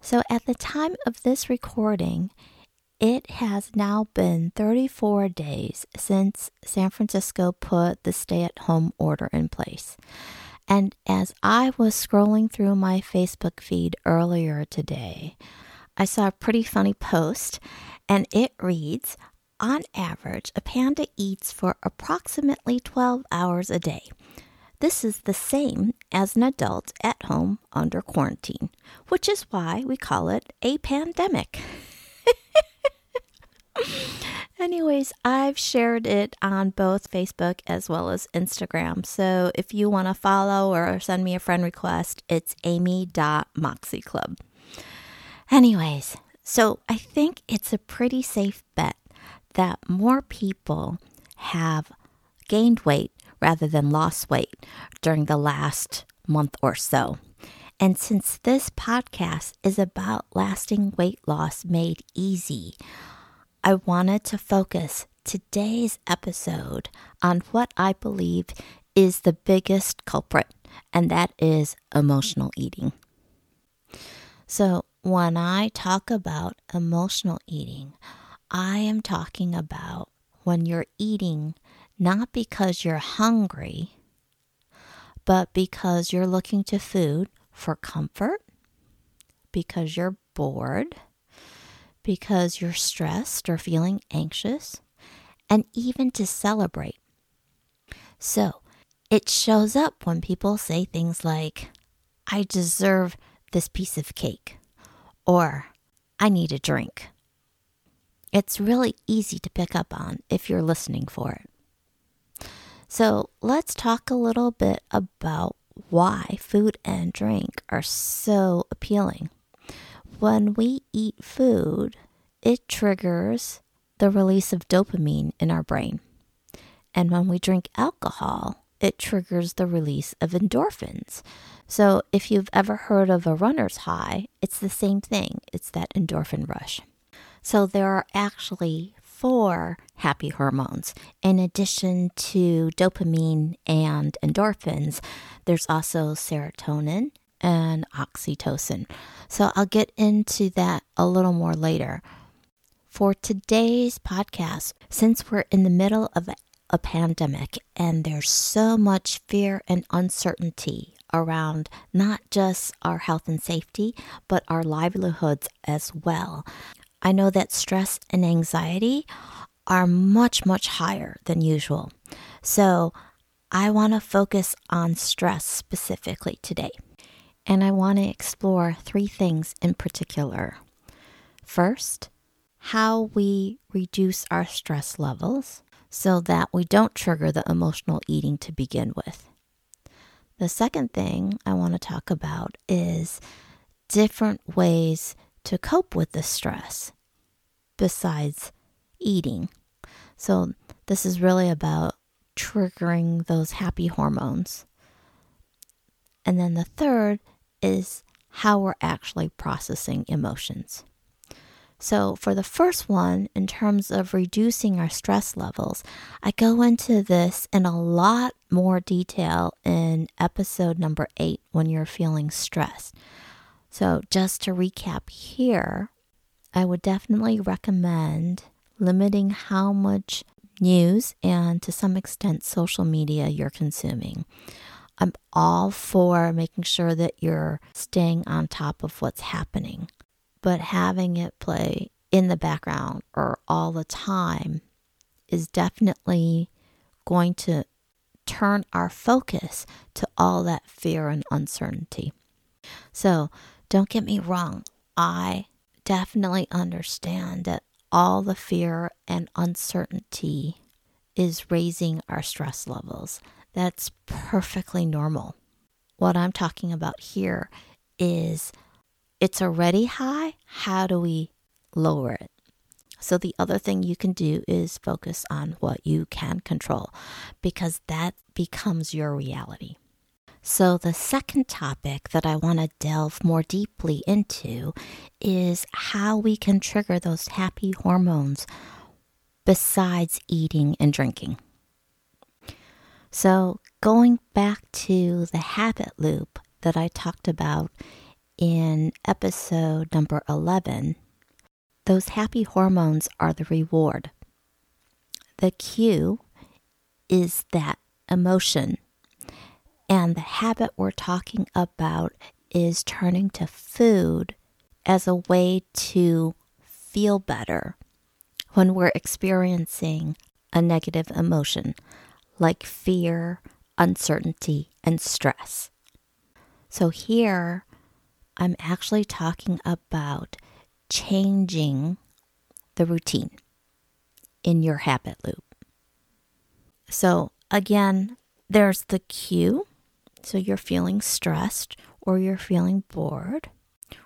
So, at the time of this recording, it has now been 34 days since San Francisco put the stay at home order in place. And as I was scrolling through my Facebook feed earlier today, I saw a pretty funny post, and it reads On average, a panda eats for approximately 12 hours a day. This is the same as an adult at home under quarantine, which is why we call it a pandemic. Anyways, I've shared it on both Facebook as well as Instagram. So if you want to follow or send me a friend request, it's amy.moxieclub. Anyways, so I think it's a pretty safe bet that more people have gained weight rather than lost weight during the last month or so. And since this podcast is about lasting weight loss made easy, I wanted to focus today's episode on what I believe is the biggest culprit, and that is emotional eating. So, when I talk about emotional eating, I am talking about when you're eating not because you're hungry, but because you're looking to food for comfort, because you're bored, because you're stressed or feeling anxious, and even to celebrate. So, it shows up when people say things like, I deserve this piece of cake, or I need a drink. It's really easy to pick up on if you're listening for it. So let's talk a little bit about why food and drink are so appealing. When we eat food, it triggers the release of dopamine in our brain. And when we drink alcohol, it triggers the release of endorphins. So, if you've ever heard of a runner's high, it's the same thing. It's that endorphin rush. So, there are actually four happy hormones. In addition to dopamine and endorphins, there's also serotonin and oxytocin. So I'll get into that a little more later. For today's podcast, since we're in the middle of a, pandemic and there's so much fear and uncertainty around not just our health and safety, but our livelihoods as well. I know that stress and anxiety are much, much higher than usual. So I want to focus on stress specifically today. And I want to explore three things in particular. First, how we reduce our stress levels so that we don't trigger the emotional eating to begin with. The second thing I want to talk about is different ways to cope with the stress besides eating. So, this is really about triggering those happy hormones. And then the third is how we're actually processing emotions. So, for the first one, in terms of reducing our stress levels, I go into this in a lot more detail in episode number eight when you're feeling stressed. So, just to recap here, I would definitely recommend limiting how much news and to some extent social media you're consuming. I'm all for making sure that you're staying on top of what's happening, but having it play in the background or all the time is definitely going to turn our focus to all that fear and uncertainty. So, don't get me wrong, I definitely understand that all the fear and uncertainty is raising our stress levels. That's perfectly normal. What I'm talking about here is it's already high. How do we lower it? So, the other thing you can do is focus on what you can control because that becomes your reality. So, the second topic that I want to delve more deeply into is how we can trigger those happy hormones besides eating and drinking. So, going back to the habit loop that I talked about in episode number 11 those happy hormones are the reward. The cue is that emotion. And the habit we're talking about is turning to food as a way to feel better when we're experiencing a negative emotion like fear, uncertainty, and stress. So here, I'm actually talking about changing the routine in your habit loop. So, again, there's the cue. So, you're feeling stressed, or you're feeling bored,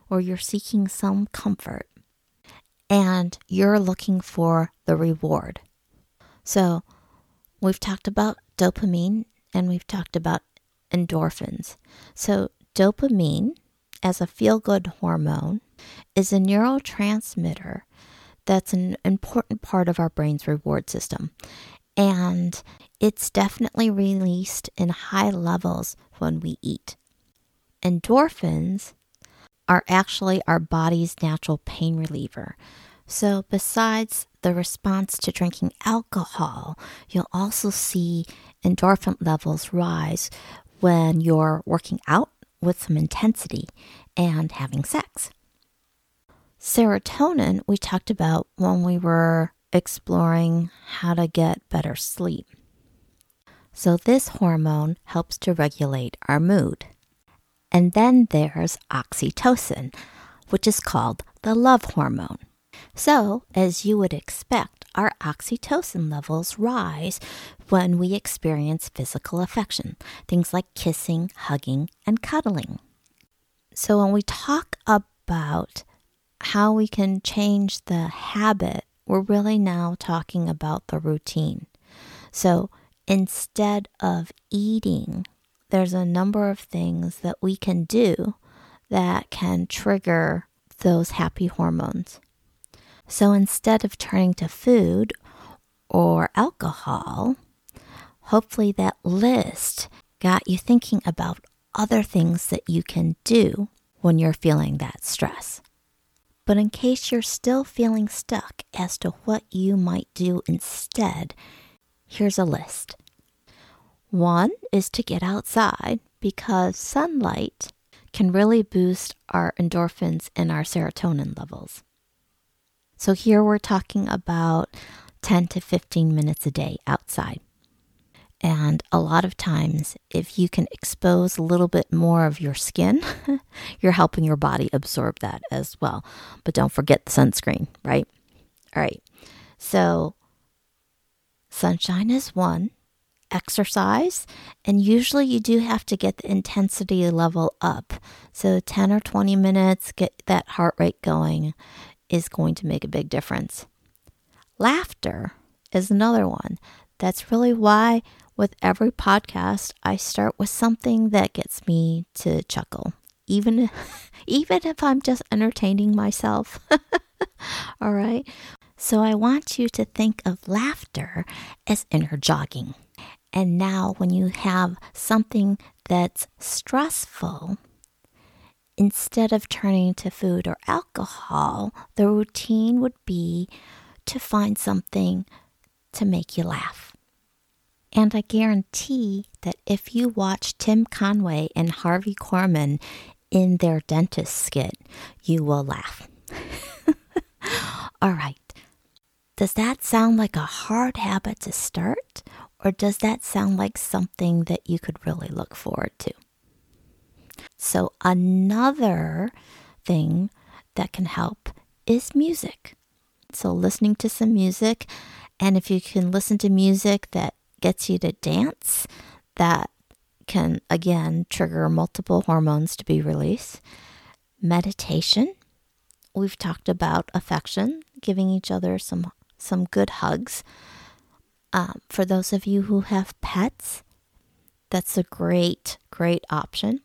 or you're seeking some comfort, and you're looking for the reward. So, we've talked about dopamine and we've talked about endorphins. So, dopamine, as a feel good hormone, is a neurotransmitter that's an important part of our brain's reward system. And it's definitely released in high levels when we eat. Endorphins are actually our body's natural pain reliever. So, besides the response to drinking alcohol, you'll also see endorphin levels rise when you're working out with some intensity and having sex. Serotonin, we talked about when we were exploring how to get better sleep. So, this hormone helps to regulate our mood. And then there's oxytocin, which is called the love hormone. So, as you would expect, our oxytocin levels rise when we experience physical affection, things like kissing, hugging, and cuddling. So, when we talk about how we can change the habit, we're really now talking about the routine. So instead of eating, there's a number of things that we can do that can trigger those happy hormones. So instead of turning to food or alcohol, hopefully that list got you thinking about other things that you can do when you're feeling that stress. But in case you're still feeling stuck as to what you might do instead, here's a list. One is to get outside because sunlight can really boost our endorphins and our serotonin levels. So here we're talking about 10 to 15 minutes a day outside. And a lot of times, if you can expose a little bit more of your skin, you're helping your body absorb that as well. But don't forget the sunscreen, right? All right. So, sunshine is one, exercise, and usually you do have to get the intensity level up. So, 10 or 20 minutes, get that heart rate going is going to make a big difference. Laughter is another one. That's really why with every podcast, I start with something that gets me to chuckle, even even if I'm just entertaining myself. All right. So I want you to think of laughter as inner jogging. And now, when you have something that's stressful, instead of turning to food or alcohol, the routine would be to find something to make you laugh. And I guarantee that if you watch Tim Conway and Harvey Korman in their dentist skit, you will laugh. All right. Does that sound like a hard habit to start? Or does that sound like something that you could really look forward to? So, another thing that can help is music. So, listening to some music, and if you can listen to music that gets you to dance, that can again trigger multiple hormones to be released. meditation. We've talked about affection, giving each other some some good hugs. Um, for those of you who have pets, that's a great, great option.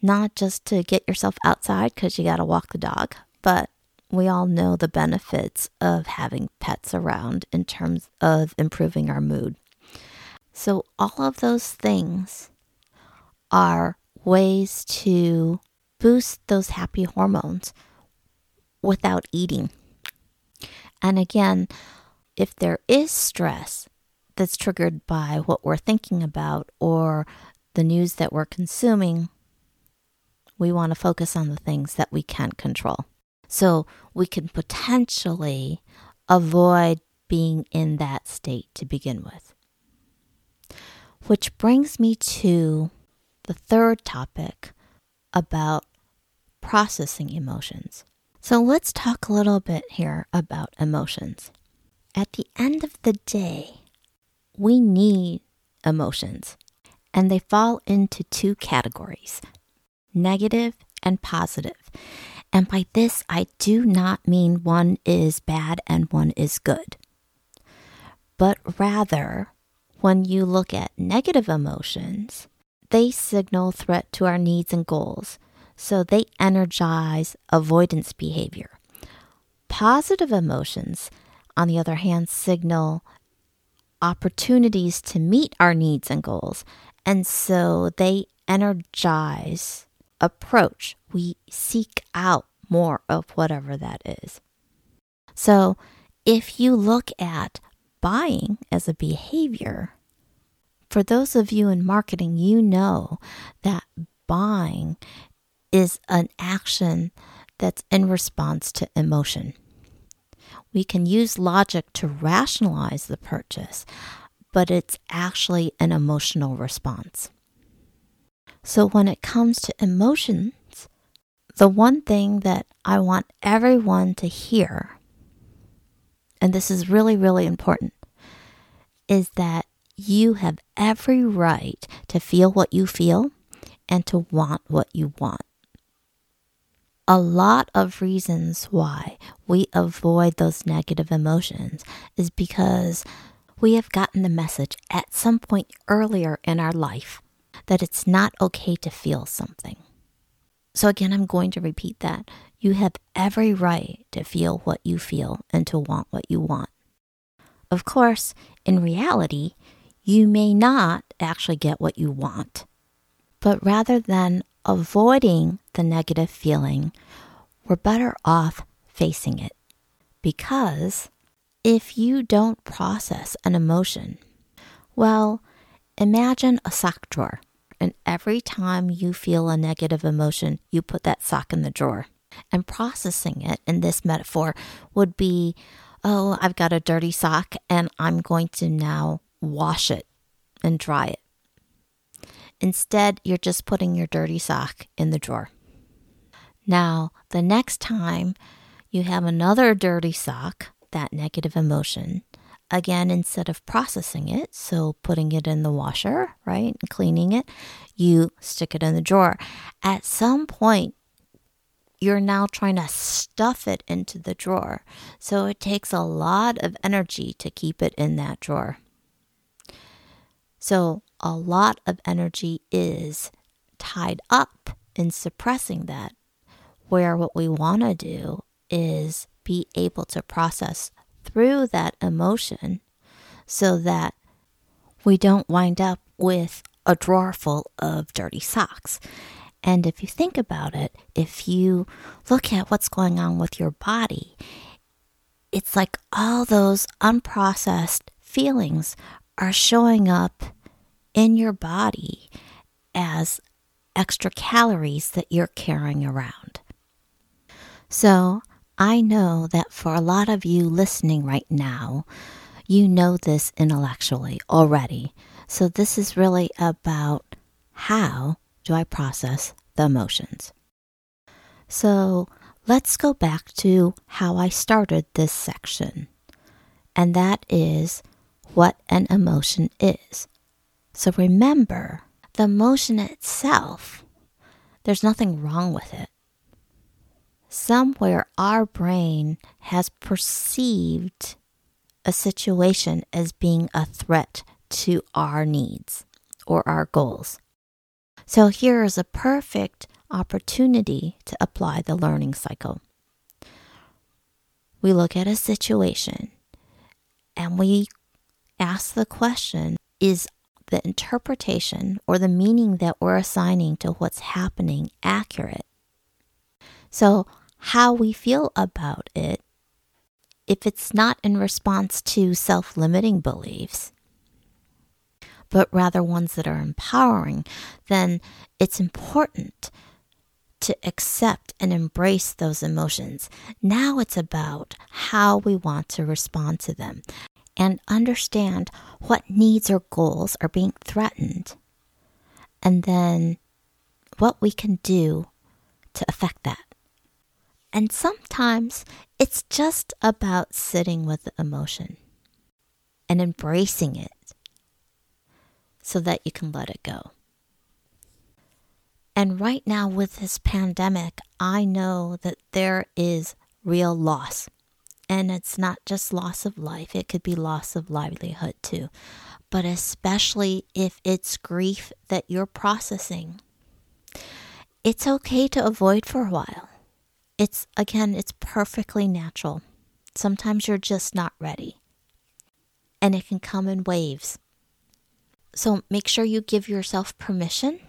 Not just to get yourself outside because you got to walk the dog, but we all know the benefits of having pets around in terms of improving our mood. So, all of those things are ways to boost those happy hormones without eating. And again, if there is stress that's triggered by what we're thinking about or the news that we're consuming, we want to focus on the things that we can't control. So we can potentially avoid being in that state to begin with. Which brings me to the third topic about processing emotions. So let's talk a little bit here about emotions. At the end of the day, we need emotions, and they fall into two categories negative and positive. And by this, I do not mean one is bad and one is good, but rather, when you look at negative emotions, they signal threat to our needs and goals, so they energize avoidance behavior. Positive emotions, on the other hand, signal opportunities to meet our needs and goals, and so they energize approach. We seek out more of whatever that is. So, if you look at buying as a behavior, for those of you in marketing, you know that buying is an action that's in response to emotion. We can use logic to rationalize the purchase, but it's actually an emotional response. So, when it comes to emotions, the one thing that I want everyone to hear, and this is really, really important, is that you have every right to feel what you feel and to want what you want. A lot of reasons why we avoid those negative emotions is because we have gotten the message at some point earlier in our life that it's not okay to feel something. So, again, I'm going to repeat that. You have every right to feel what you feel and to want what you want. Of course, in reality, you may not actually get what you want. But rather than avoiding the negative feeling, we're better off facing it. Because if you don't process an emotion, well, imagine a sock drawer. And every time you feel a negative emotion, you put that sock in the drawer. And processing it in this metaphor would be, oh, I've got a dirty sock and I'm going to now wash it and dry it. Instead, you're just putting your dirty sock in the drawer. Now, the next time you have another dirty sock, that negative emotion, again, instead of processing it, so putting it in the washer, right, and cleaning it, you stick it in the drawer. At some point, you're now trying to stuff it into the drawer. So it takes a lot of energy to keep it in that drawer. So, a lot of energy is tied up in suppressing that, where what we want to do is be able to process through that emotion so that we don't wind up with a drawer full of dirty socks. And if you think about it, if you look at what's going on with your body, it's like all those unprocessed feelings are showing up in your body as extra calories that you're carrying around. So, I know that for a lot of you listening right now, you know this intellectually already. So, this is really about how do I process the emotions. So, let's go back to how I started this section, and that is what an emotion is. So remember, the emotion itself, there's nothing wrong with it. somewhere our brain has perceived a situation as being a threat to our needs or our goals. So here is a perfect opportunity to apply the learning cycle. We look at a situation and we ask the question Is the interpretation or the meaning that we're assigning to what's happening accurate? So, how we feel about it, if it's not in response to self limiting beliefs, but rather ones that are empowering, then it's important to accept and embrace those emotions. Now it's about how we want to respond to them and understand what needs or goals are being threatened, and then what we can do to affect that. And sometimes it's just about sitting with the emotion and embracing it so that you can let it go. And right now, with this pandemic, I know that there is real loss. And it's not just loss of life, it could be loss of livelihood too. But especially if it's grief that you're processing, it's okay to avoid for a while. It's, again, it's perfectly natural. Sometimes you're just not ready. And it can come in waves. So make sure you give yourself permission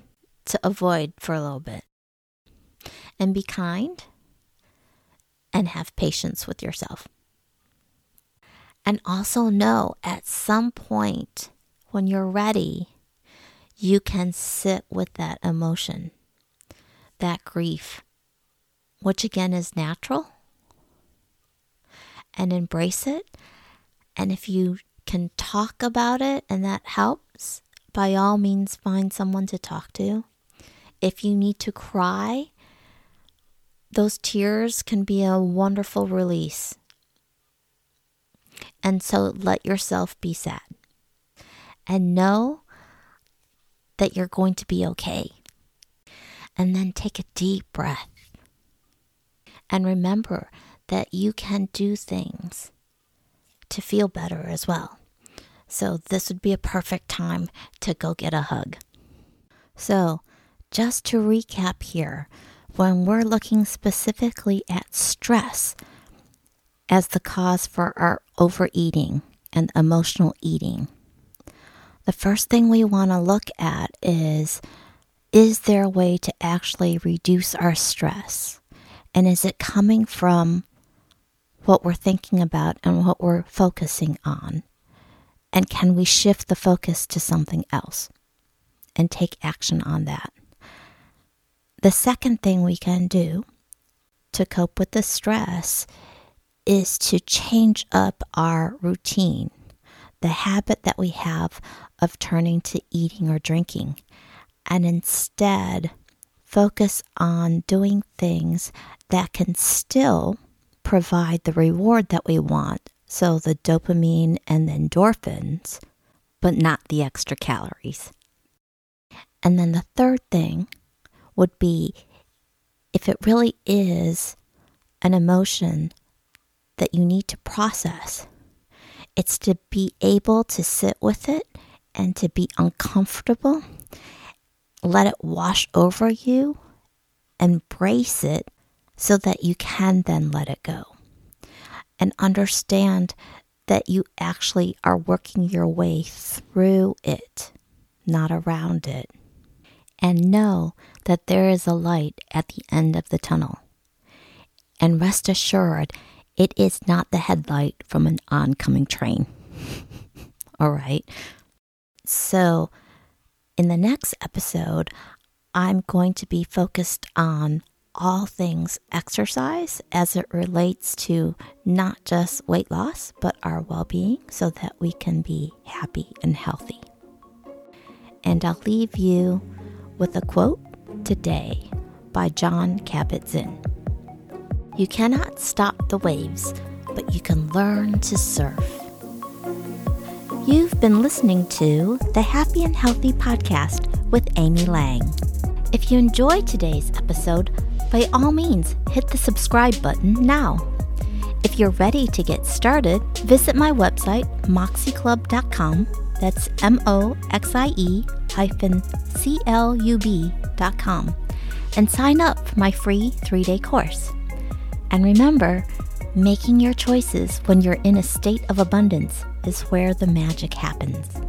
to avoid for a little bit. And be kind and have patience with yourself. And also know at some point when you're ready, you can sit with that emotion, that grief, which again is natural, and embrace it. And if you can talk about it and that helps, by all means, find someone to talk to. If you need to cry, those tears can be a wonderful release. And so let yourself be sad. And know that you're going to be okay. And then take a deep breath. And remember that you can do things to feel better as well. So, this would be a perfect time to go get a hug. So, just to recap here, when we're looking specifically at stress as the cause for our overeating and emotional eating, the first thing we want to look at is is there a way to actually reduce our stress? And is it coming from what we're thinking about and what we're focusing on? And can we shift the focus to something else and take action on that? The second thing we can do to cope with the stress is to change up our routine, the habit that we have of turning to eating or drinking, and instead focus on doing things that can still provide the reward that we want. So the dopamine and the endorphins, but not the extra calories. And then the third thing would be if it really is an emotion that you need to process, it's to be able to sit with it and to be uncomfortable, let it wash over you, embrace it, so that you can then let it go. And understand that you actually are working your way through it, not around it. And know that there is a light at the end of the tunnel. And rest assured, it is not the headlight from an oncoming train. All right. So, in the next episode, I'm going to be focused on all things exercise as it relates to not just weight loss, but our well being so that we can be happy and healthy. And I'll leave you with a quote today by Jon Kabat-Zinn. You cannot stop the waves, but you can learn to surf. You've been listening to the Happy and Healthy podcast with Amy Lang. If you enjoyed today's episode, by all means hit the subscribe button now. If you're ready to get started, visit my website, moxieclub.com. That's M O X I E hyphen C L U B.com and sign up for my free three day course. And remember, making your choices when you're in a state of abundance is where the magic happens.